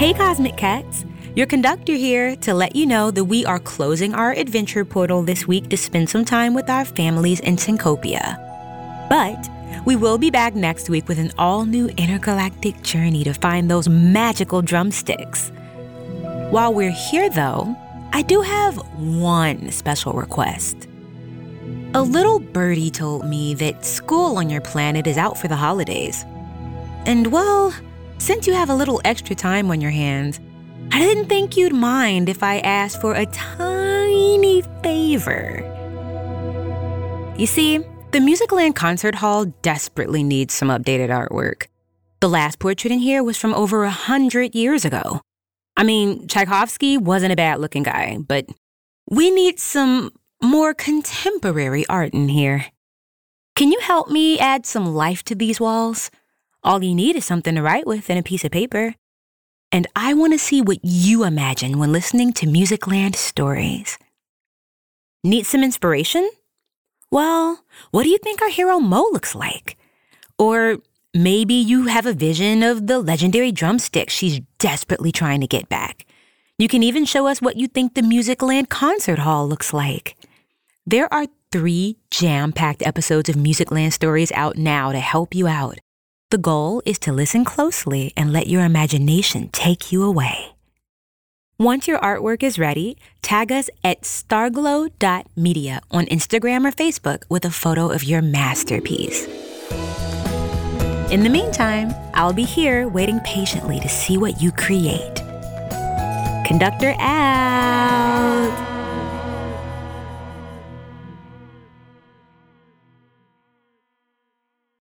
Cosmic Cats, your conductor here to let you know that we are closing our adventure portal this week to spend some time with our families in Syncopia. But we will be back next week with an all new intergalactic journey to find those magical drumsticks. While we're here, though, I do have one special request. A little birdie told me that school on your planet is out for the holidays. And well, since you have a little extra time on your hands, I didn't think you'd mind if I asked for a tiny favor. You see, the Musicland Concert Hall desperately needs some updated artwork. The last portrait in here was from over a hundred years ago. I mean, Tchaikovsky wasn't a bad looking guy, but we need some more contemporary art in here. Can you help me add some life to these walls? All you need is something to write with and a piece of paper. And I want to see what you imagine when listening to Musicland stories. Need some inspiration? Well, what do you think our hero Moe looks like? Or maybe you have a vision of the legendary drumstick she's desperately trying to get back. You can even show us what you think the Musicland concert hall looks like. There are three jam packed episodes of Musicland stories out now to help you out. The goal is to listen closely and let your imagination take you away. Once your artwork is ready, tag us at starglow.media on Instagram or Facebook with a photo of your masterpiece. In the meantime, I'll be here waiting patiently to see what you create. Conductor out.